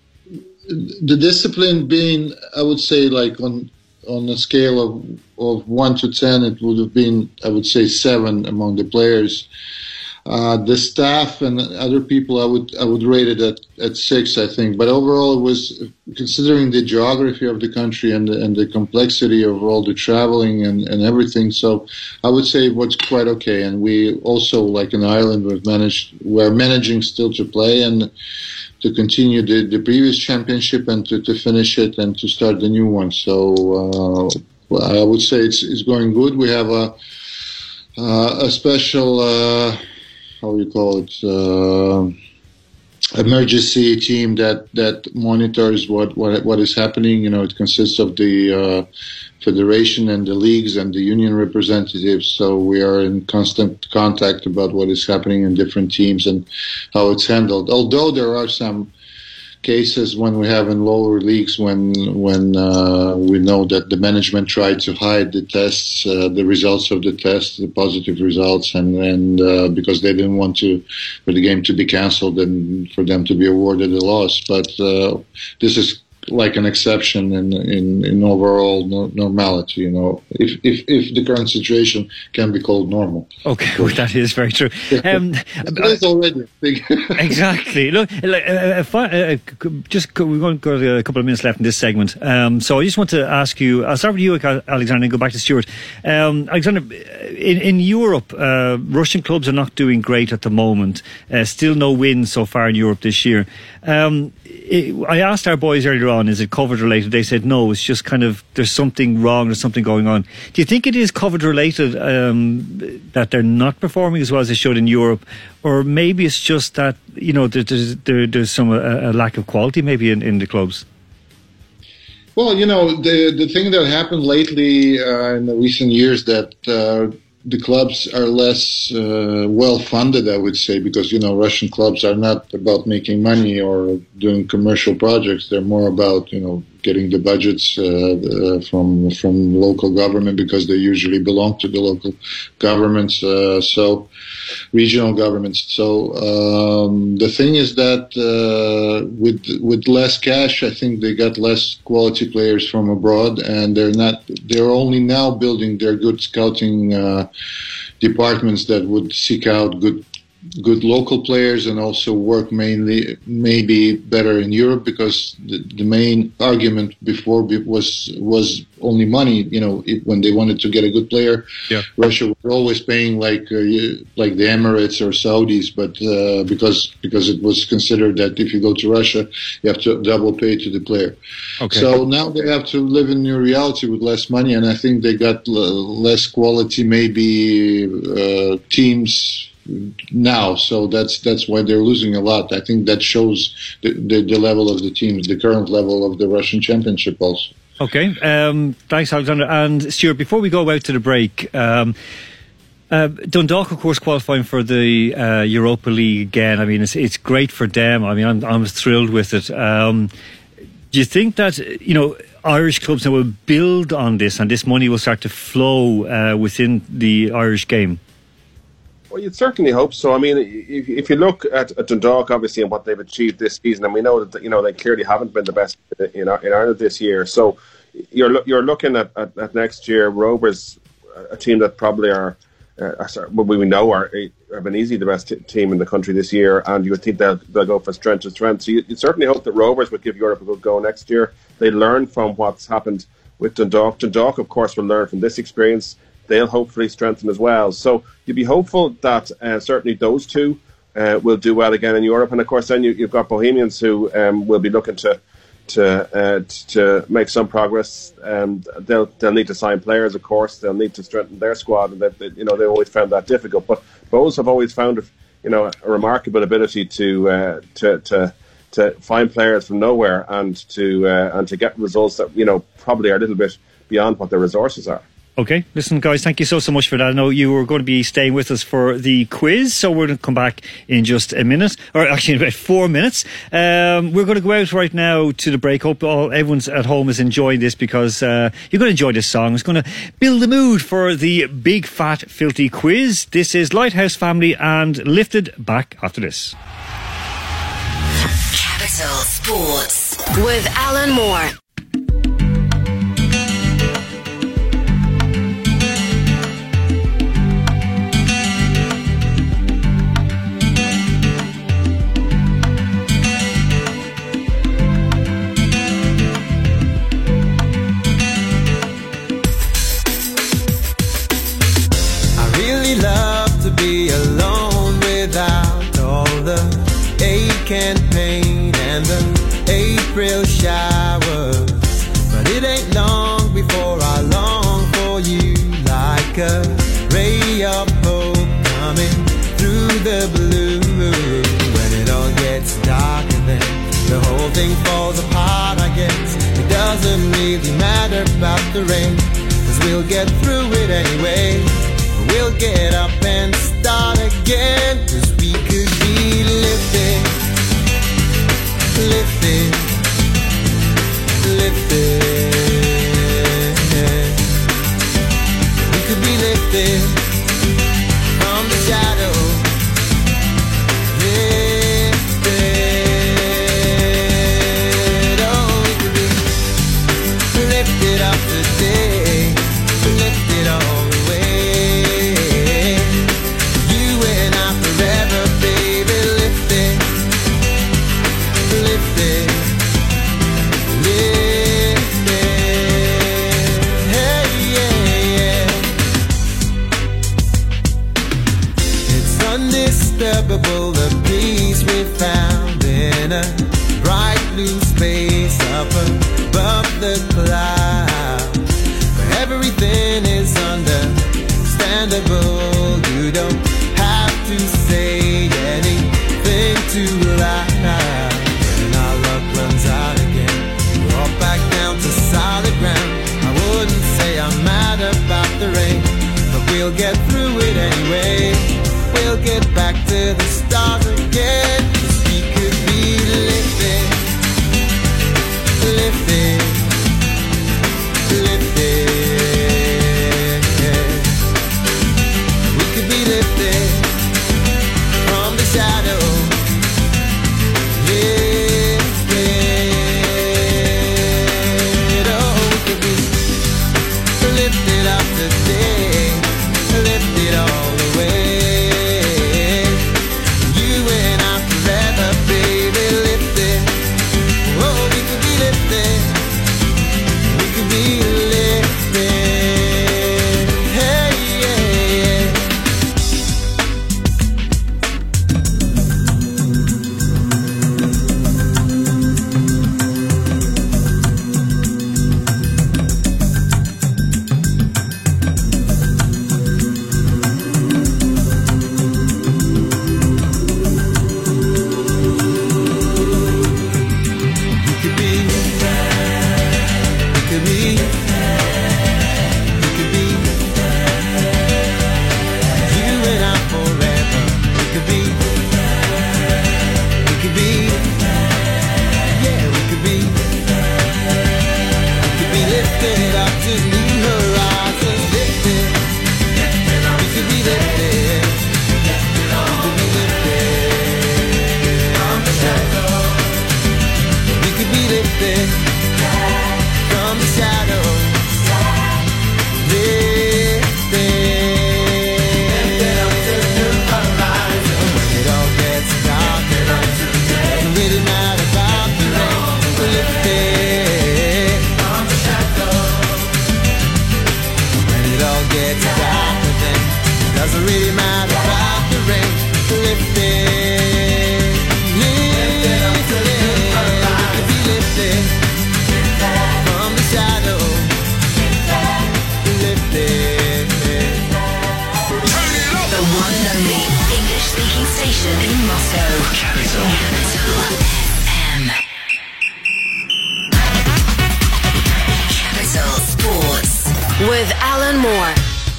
J: the discipline being, I would say, like on on a scale of of one to ten, it would have been, I would say, seven among the players. Uh, the staff and other people, I would I would rate it at, at six, I think. But overall, it was considering the geography of the country and the, and the complexity of all the traveling and, and everything. So I would say it was quite okay. And we also, like in Ireland, we've managed we're managing still to play and to continue the, the previous championship and to, to finish it and to start the new one. So uh, I would say it's it's going good. We have a uh, a special. How you call it uh, emergency team that that monitors what what what is happening. You know, it consists of the uh, federation and the leagues and the union representatives. So we are in constant contact about what is happening in different teams and how it's handled. Although there are some cases when we have in lower leagues when when uh, we know that the management tried to hide the tests, uh, the results of the tests, the positive results, and and uh, because they didn't want to for the game to be cancelled and for them to be awarded a loss. But uh, this is like an exception in in, in overall no, normality. You know, if, if if the current situation can be called normal.
C: Okay, well, that is very true. Um,
J: already
C: exactly. Look, uh, uh, uh, just we've only got a couple of minutes left in this segment. Um, so I just want to ask you. I'll start with you, Alexander, and go back to Stuart. Um, Alexander, in in Europe, uh, Russian clubs are not doing great at the moment. Uh, still no wins so far in Europe this year. Um, it, I asked our boys earlier on, is it COVID related? They said no, it's just kind of there's something wrong, there's something going on. Do you think it is COVID related um, that they're not performing as well as they should in Europe, or maybe it's just that you know there's there, there's some a, a, lack of quality maybe in, in the clubs?
J: Well, you know the the thing that happened lately uh, in the recent years that. Uh, the clubs are less uh, well funded, I would say, because you know Russian clubs are not about making money or doing commercial projects. They're more about you know getting the budgets uh, uh, from from local government because they usually belong to the local governments. Uh, so regional governments. So um, the thing is that uh, with with less cash, I think they got less quality players from abroad, and they're not. They're only now building their good scouting departments that would seek out good good local players and also work mainly maybe better in Europe because the, the main argument before was was only money. You know, it, when they wanted to get a good player,
C: Yeah.
J: Russia was always paying like uh, like the Emirates or Saudis, but uh, because because it was considered that if you go to Russia, you have to double pay to the player.
C: Okay.
J: So now they have to live in new reality with less money, and I think they got l- less quality, maybe uh, teams now. So that's that's why they're losing a lot. I think that shows the, the, the level of the teams, the current level of the Russian Championship, also.
C: Okay. Um, thanks, Alexander. And Stuart, before we go out to the break, um, uh, Dundalk, of course, qualifying for the uh, Europa League again. I mean, it's it's great for them. I mean, I'm I'm thrilled with it. Um, do you think that you know Irish clubs now will build on this, and this money will start to flow uh, within the Irish game?
I: Well, you'd certainly hope so. I mean, if, if you look at, at Dundalk, obviously, and what they've achieved this season, and we know that you know they clearly haven't been the best in, in Ireland this year. So you're you're looking at, at, at next year, Rovers, a team that probably are, uh, well, we know are have been easily the best t- team in the country this year, and you would think they'll, they'll go for strength to strength. So you, you certainly hope that Rovers would give Europe a good go next year. They learn from what's happened with Dundalk. Dundalk, of course, will learn from this experience. They'll hopefully strengthen as well. So you'd be hopeful that uh, certainly those two uh, will do well again in Europe. And of course, then you, you've got Bohemians who um, will be looking to to uh, to make some progress. Um, they'll they'll need to sign players, of course. They'll need to strengthen their squad, and that you know they always found that difficult. But Bohs have always found you know a remarkable ability to uh, to to to find players from nowhere and to uh, and to get results that you know probably are a little bit beyond what their resources are.
C: Okay, listen, guys, thank you so so much for that. I know you were going to be staying with us for the quiz, so we're going to come back in just a minute, or actually in about four minutes. Um, we're going to go out right now to the break. Hope all everyone's at home is enjoying this because uh, you're going to enjoy this song. It's going to build the mood for the big fat filthy quiz. This is Lighthouse Family and lifted back after this.
B: Capital Sports with Alan Moore.
K: Really love to be alone without all the ache and pain and the April showers. But it ain't long before I long for you like a ray of hope coming through the blue. When it all gets darker, then the whole thing falls apart, I guess. It doesn't really matter about the rain, cause we'll get through it anyway. We'll get up and start again, cause we could be lifted, lifted, lifted. The clouds. Where everything is understandable. You don't have to say anything too loud. When our luck runs out again, we're all back down to solid ground. I wouldn't say I'm mad about the rain, but we'll get through it anyway. We'll get back to the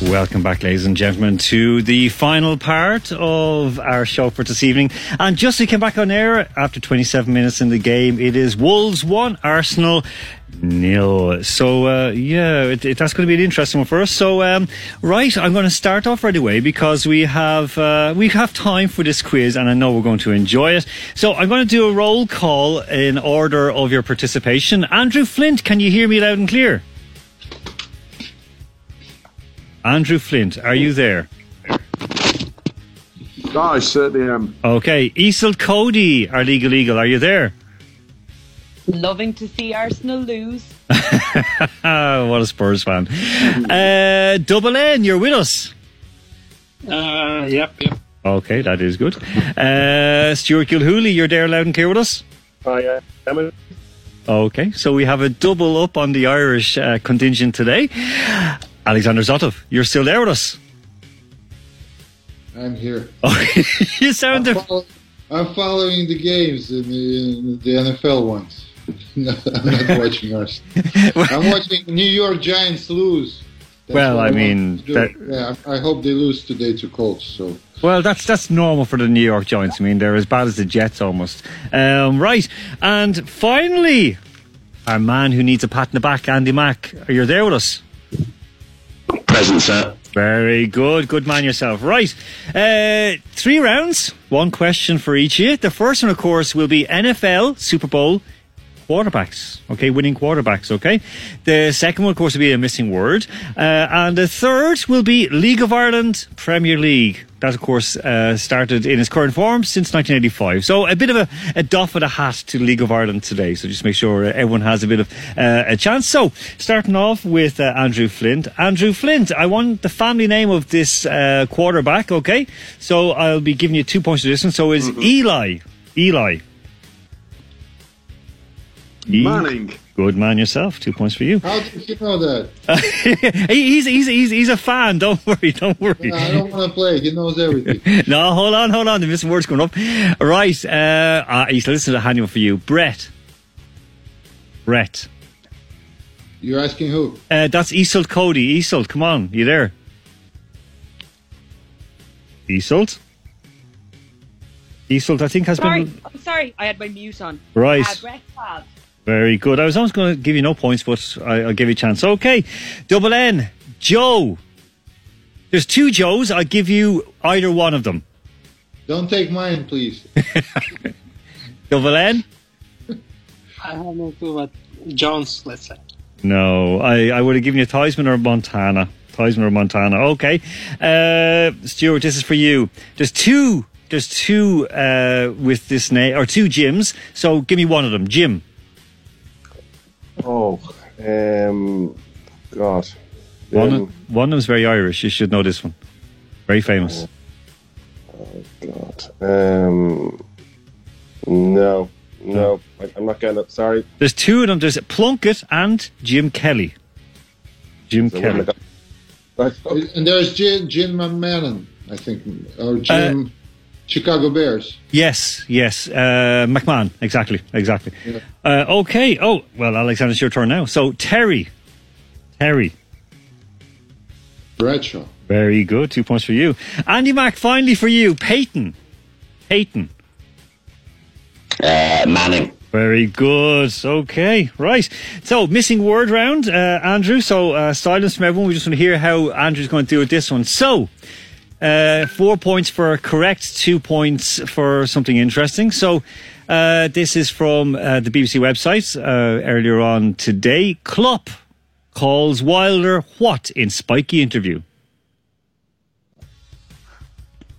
C: Welcome back, ladies and gentlemen, to the final part of our show for this evening. And just to come back on air after 27 minutes in the game, it is Wolves 1, Arsenal nil. So, uh, yeah, it, it, that's going to be an interesting one for us. So, um, right, I'm going to start off right away because we have, uh, we have time for this quiz and I know we're going to enjoy it. So I'm going to do a roll call in order of your participation. Andrew Flint, can you hear me loud and clear? Andrew Flint, are you there?
I: I certainly am.
C: Okay. Isil Cody, our legal eagle, are you there?
L: Loving to see Arsenal lose.
C: what a Spurs fan. Uh, Double N, you're with us.
M: Uh, yep, yep.
C: Okay, that is good. Uh, Stuart Gilhooly, you're there loud and clear with us?
I: Hi, uh, Emma.
C: Okay, so we have a double up on the Irish uh, contingent today. Alexander Zotov, you're still there with us?
J: I'm here.
C: you sound.
J: I'm, follow- I'm following the games in the, in the NFL ones. No, I'm not watching us. I'm watching New York Giants lose. That's
C: Well,
J: what
C: I mean, that-
J: yeah, I I hope they lose today to Colts. So
C: Well, that's that's normal for the New York Giants. I mean, they're as bad as the Jets almost. Um, right, and finally, our man who needs a pat in the back, Andy Mack. Are you there with us?
N: Present, sir.
C: Very good, good man yourself. Right, uh, three rounds, one question for each you. The first one, of course, will be NFL Super Bowl quarterbacks. Okay, winning quarterbacks. Okay. The second one, of course, will be a missing word, uh, and the third will be League of Ireland Premier League. That, of course, uh, started in its current form since 1985. So a bit of a, a doff of the hat to League of Ireland today. So just make sure uh, everyone has a bit of uh, a chance. So starting off with uh, Andrew Flint. Andrew Flint, I want the family name of this uh, quarterback. Okay, so I'll be giving you two points to this one. So is Eli. Eli.
I: Manning.
C: Good man yourself. Two points for you.
J: how did you know that?
C: He's, he's, he's, he's a fan. Don't worry. Don't worry.
J: I don't want to play. He knows everything.
C: no, hold on, hold on. The missing word's coming up. Right. Uh, uh, he's listening to a handy one for you. Brett. Brett.
J: You're asking who?
C: Uh, that's Isolt Cody. Isolt, come on. You there? Isolt? Isolt, I think, has
L: Sorry,
C: been.
L: I'm sorry. I had my mute on.
C: Right.
L: Uh, Brett Favre.
C: Very good. I was almost going to give you no points, but I, I'll give you a chance. Okay. Double N. Joe. There's two Joes. I'll give you either one of them.
J: Don't take mine, please.
C: Double N?
M: I have no clue what Jones, let's say.
C: No, I, I would have given you Theismann or Montana. Theismann or Montana. Okay. Uh, Stuart, this is for you. There's two, there's two, uh, with this name, or two Jims. So give me one of them. Jim.
I: Oh, um, God.
C: One,
I: Um,
C: of, one of them's very Irish. You should know this one. Very famous.
I: Oh, God. Um, no, no, I, I'm not getting it. Sorry.
C: There's two of them. There's Plunkett and Jim Kelly. Jim
I: So
C: Kelly.
I: what am I
J: And there's Jim, Jim McMahon, I think, or Jim Chicago Bears.
C: Yes, yes. Uh, McMahon. Exactly, exactly.
J: Yeah.
C: Uh, okay. Oh, well, Alexander, it's your turn now. So, Terry. Terry.
J: Bradshaw.
C: Very good. Two points for you. Andy Mack, finally for you. Peyton. Peyton.
N: Uh, Manning.
C: Very good. Okay, right. So, missing word round, uh, Andrew. So, uh, silence from everyone. We just want to hear how Andrew's going to do with this one. So, uh, four points for correct, two points for something interesting. So, uh, this is from uh, the BBC website uh, earlier on today. Klopp calls Wilder what in spiky interview?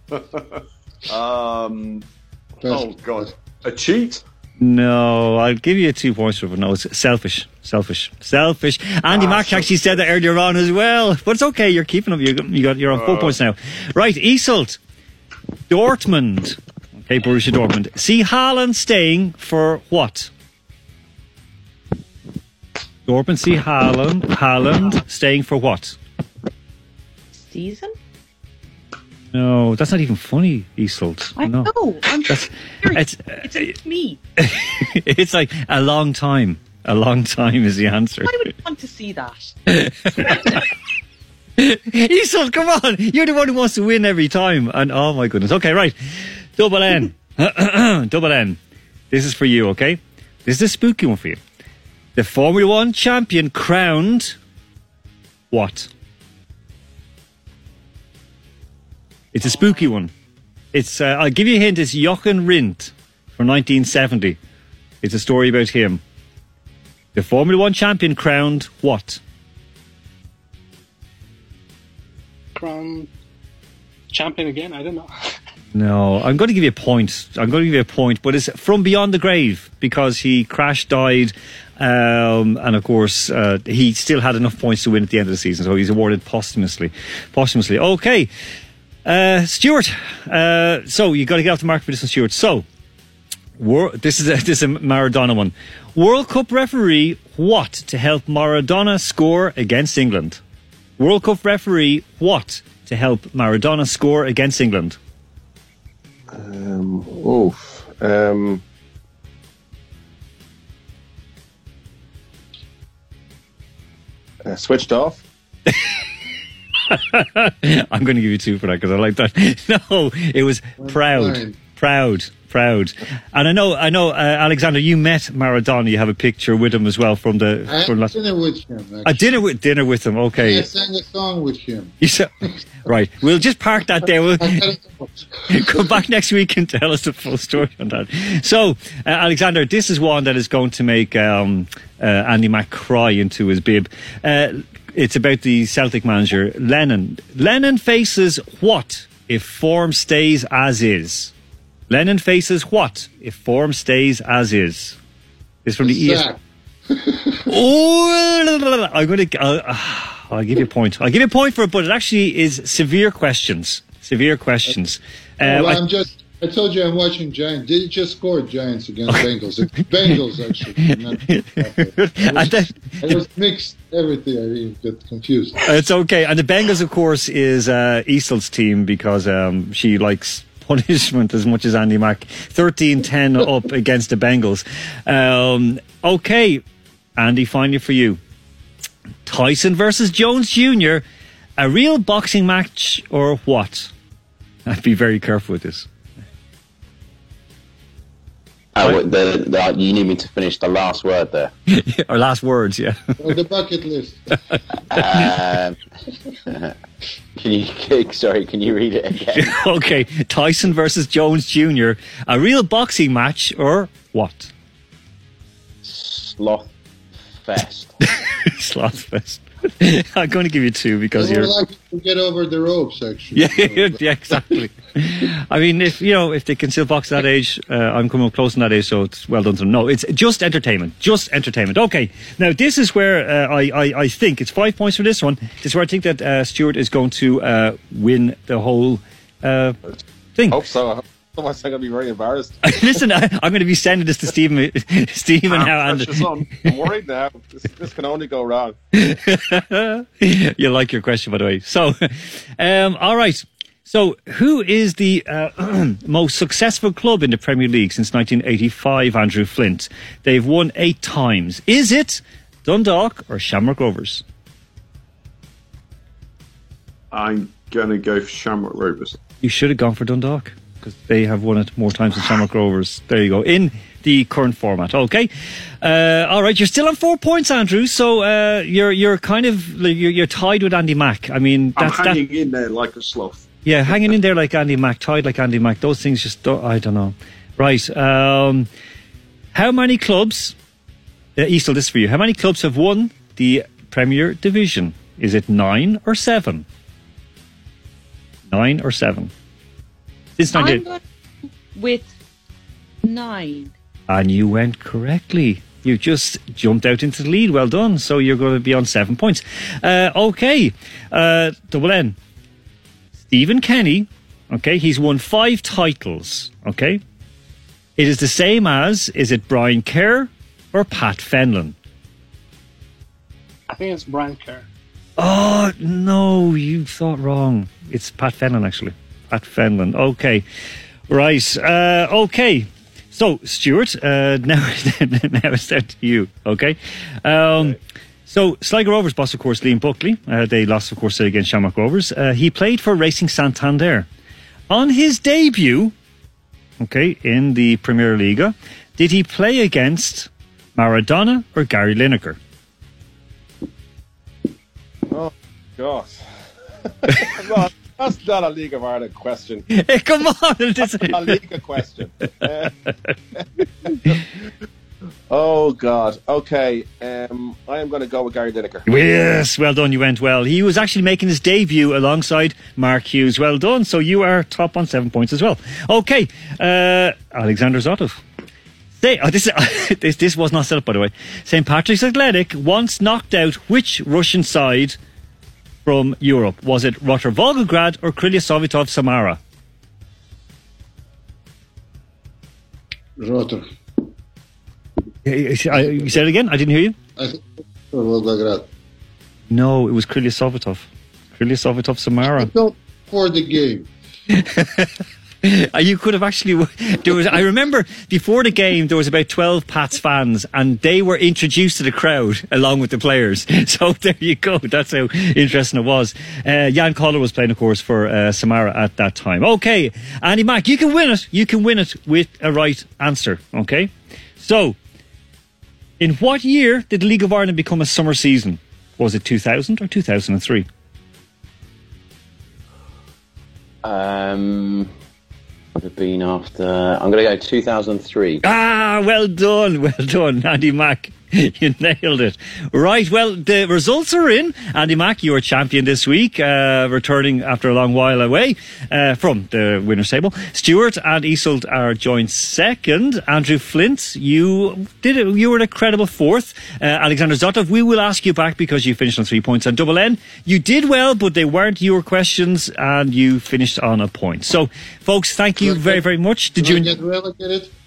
O: um, oh god, a cheat.
C: No, I'll give you two points for it. No, it's selfish. Selfish. Selfish. Andy
O: Ah,
C: Mark actually said that earlier on as well. But it's okay, you're keeping up. You got, you got, you're on four
O: Oh.
C: points now. Right, Isolt. Dortmund. Okay, Borussia Dortmund. See Haaland staying for what? Dortmund see Haaland. Haaland staying for what?
L: Season?
C: No, that's not even funny, Isolt.
L: I
C: no.
L: know. I'm
C: That's, it's,
L: It's uh, me.
C: it's like a long time. A long time is the answer.
L: I would want to see that.
C: Isolt, come on. You're the one who wants to win every time. And oh my goodness. Okay, right. Double N. Double N. This is for you, okay? This is a spooky one for you. The Formula One champion crowned what? It's a spooky one. It's uh, I'll give you a hint. It's Jochen Rindt from 1970. It's a story about him. The Formula One champion crowned what?
M: Crown champion again. I don't know.
C: No, I'm going to give you a point. I'm going to give you a point, but it's from beyond the grave because he crash died, um, and of course uh, he still had enough points to win at the end of the season, so he's awarded posthumously. Posthumously, okay. Uh, Stuart, uh, so you got to get off the mark for this one, Stuart. So, wor- this is a, this is a Maradona one. World Cup referee, what to help Maradona score against England? World Cup referee, what to help Maradona score against England?
I: Um, oof. Um, uh, switched off.
C: I'm going to give you two for that because I like that. No, it was proud,
J: fine.
C: proud, proud. And I know, I know, uh, Alexander, you met Maradona. You have a picture with him as well from the
J: I
C: from
J: had
C: last.
J: dinner with him. Actually.
C: A dinner with dinner with him. Okay,
J: I sang a song with him.
C: you said, right. We'll just park that there. We'll come back next week and tell us the full story on that. So, uh, Alexander, this is one that is going to make um, uh, Andy Mack cry into his bib. Uh, it's about the Celtic manager, Lennon. Lennon faces what if form stays as is? Lennon faces what if form stays as is? This is from the E ES. Oh, I'm going to. Uh, I'll give you a point. I'll give you a point for it, but it actually is severe questions. Severe questions. Uh,
J: well, I'm just. I told you I'm watching Giants. They just scored Giants against Bengals. It's Bengals actually.
C: And then-
J: I was mixed everything. I really got confused.
C: It's okay. And the Bengals, of course, is uh, Easel's team because um, she likes punishment as much as Andy Mack. 13 10 up against the Bengals. Um, okay, Andy, finally for you. Tyson versus Jones Jr. A real boxing match or what? I'd be very careful with this.
N: Oh, the, the, you need me to finish the last word there.
C: or last words, yeah.
J: Or the bucket list.
N: Um, can you? Sorry, can you read it again?
C: okay, Tyson versus Jones Jr. A real boxing match or what?
N: Sloth fest.
C: Slothfest. I'm going to give you two because you're.
J: were lucky to get over the ropes actually.
C: Yeah, yeah, exactly. I mean, if you know, if they can still box that age, uh, I'm coming up close in that age, so it's well done to them. No, it's just entertainment, just entertainment. Okay, now this is where uh, I, I I think it's five points for this one. This is where I think that uh, Stuart is going to uh, win the whole uh, thing.
I: Hope so. Otherwise, I'm going to be very embarrassed.
C: Listen, I, I'm going to be sending this to Stephen, Stephen now, and
I: I'm worried now. This, this can only go wrong.
C: you like your question, by the way. So, um, all right. So, who is the uh, most successful club in the Premier League since 1985? Andrew Flint. They've won eight times. Is it Dundalk or Shamrock Rovers?
O: I'm gonna go for Shamrock Rovers.
C: You should have gone for Dundalk. Because they have won it more times than Shamrock Rovers. There you go. In the current format. Okay. Uh, all right. You're still on four points, Andrew. So uh, you're you're kind of you're, you're tied with Andy Mack. I mean,
O: I'm
C: that's that.
O: hanging in there like a sloth.
C: Yeah, hanging in there like Andy Mack, tied like Andy Mack. Those things just don't, I don't know. Right. Um, how many clubs? Uh, Eastel, this is for you. How many clubs have won the Premier Division? Is it nine or seven? Nine or seven? Since
L: I'm
C: 98
L: going with nine.
C: And you went correctly. You just jumped out into the lead. Well done. So you're going to be on seven points. Uh, okay. Uh, double N. Stephen Kenny. Okay. He's won five titles. Okay. It is the same as, is it Brian Kerr or Pat Fenlon?
M: I think it's Brian Kerr.
C: Oh, no, you thought wrong. It's Pat Fenlon, actually. Pat Fenlon. Okay. Right. Uh, okay. So, Stuart, uh, now, now it's down to you. Okay. Um, so, Sligo Rovers boss, of course, Liam Buckley. Uh, they lost, of course, against Shamrock Rovers. Uh, he played for Racing Santander. On his debut, okay, in the Premier Liga, did he play against Maradona or Gary Lineker?
I: Oh, God. That's not a League of Ireland question.
C: Hey, Come on, it's
I: a Liga question. Uh, oh God. Okay. Um, I am going to go with Gary Lineker.
C: Yes, well done. You went well. He was actually making his debut alongside Mark Hughes. Well done. So you are top on seven points as well. Okay, uh, Alexander Zotov. Say, oh, this, this this was not set up by the way. St Patrick's Athletic once knocked out which Russian side from Europe? Was it Rotor Volgograd or Krylia Sovetov Samara?
J: Rotor.
C: You said it again. I didn't hear you.
J: I think Volgograd.
C: No, it was Krylia Sovetov. Krylia Sovetov Samara.
J: Don't for the game.
C: Uh, you could have actually. There was. I remember before the game there was about twelve Pats fans, and they were introduced to the crowd along with the players. So there you go. That's how interesting it was. Uh, Jan Koller was playing, of course, for uh, Samara at that time. Okay, Andy Mack, you can win it. You can win it with a right answer. Okay, so in what year did the League of Ireland become a summer season? Was it two thousand or two thousand and three?
N: Um, would have been after. I'm going to go 2003.
C: Ah, well done, well done, Andy Mack. You nailed it. Right, well, the results are in. Andy Mack, you are champion this week, uh, returning after a long while away uh, from the winner's table. Stuart and Isold are joint second. Andrew Flint, you did it. You were an incredible fourth. Uh, Alexander Zotov, we will ask you back because you finished on three points. And Double N, you did well, but they weren't your questions, and you finished on a point. So, folks, thank you very, very much. Did
J: Do
C: you?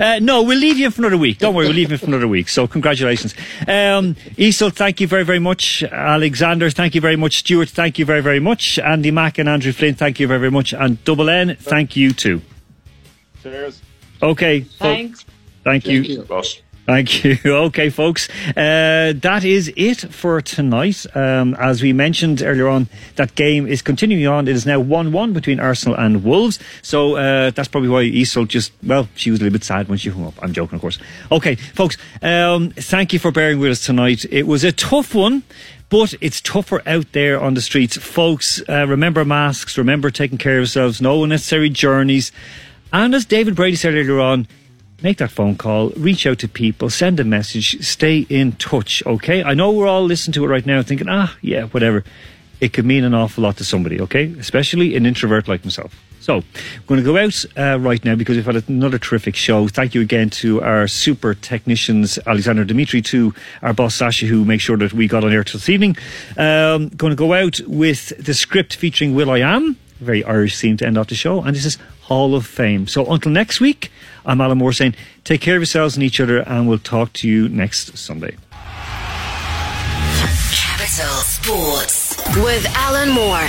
J: I get relegated?
C: Uh, no, we'll leave you for another week. Don't worry, we'll leave you for another week. So, congratulations. Um, Isel, thank you very, very much. Alexander, thank you very much. Stuart, thank you very, very much. Andy Mack and Andrew Flynn, thank you very, very much. And Double N, thank you too.
I: Cheers.
C: Okay. fo-
L: Thanks.
C: Thank you.
J: Thank you.
O: Boss.
C: Thank you. Okay, folks. Uh, that is it for tonight. Um, as we mentioned earlier on, that game is continuing on. It is now 1 1 between Arsenal and Wolves. So uh, that's probably why Isol just, well, she was a little bit sad when she hung up. I'm joking, of course. Okay, folks, um, thank you for bearing with us tonight. It was a tough one. But it's tougher out there on the streets. Folks, uh, remember masks, remember taking care of yourselves, no unnecessary journeys. And as David Brady said earlier on, make that phone call, reach out to people, send a message, stay in touch, okay? I know we're all listening to it right now thinking, ah, yeah, whatever. It could mean an awful lot to somebody, okay? Especially an introvert like myself. So, I'm going to go out uh, right now because we've had another terrific show. Thank you again to our super technicians, Alexander Dimitri, to our boss Sasha, who make sure that we got on air this evening. Um, going to go out with the script featuring will.i.am, very Irish theme to end off the show, and this is Hall of Fame. So, until next week, I'm Alan Moore saying, take care of yourselves and each other, and we'll talk to you next Sunday.
B: Capital Sports with Alan Moore.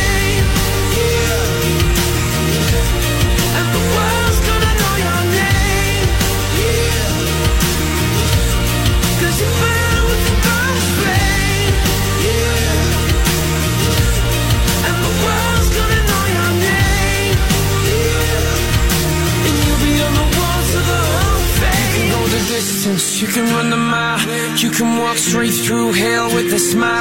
P: Distance, you can run the mile. You can walk straight through hell with a smile.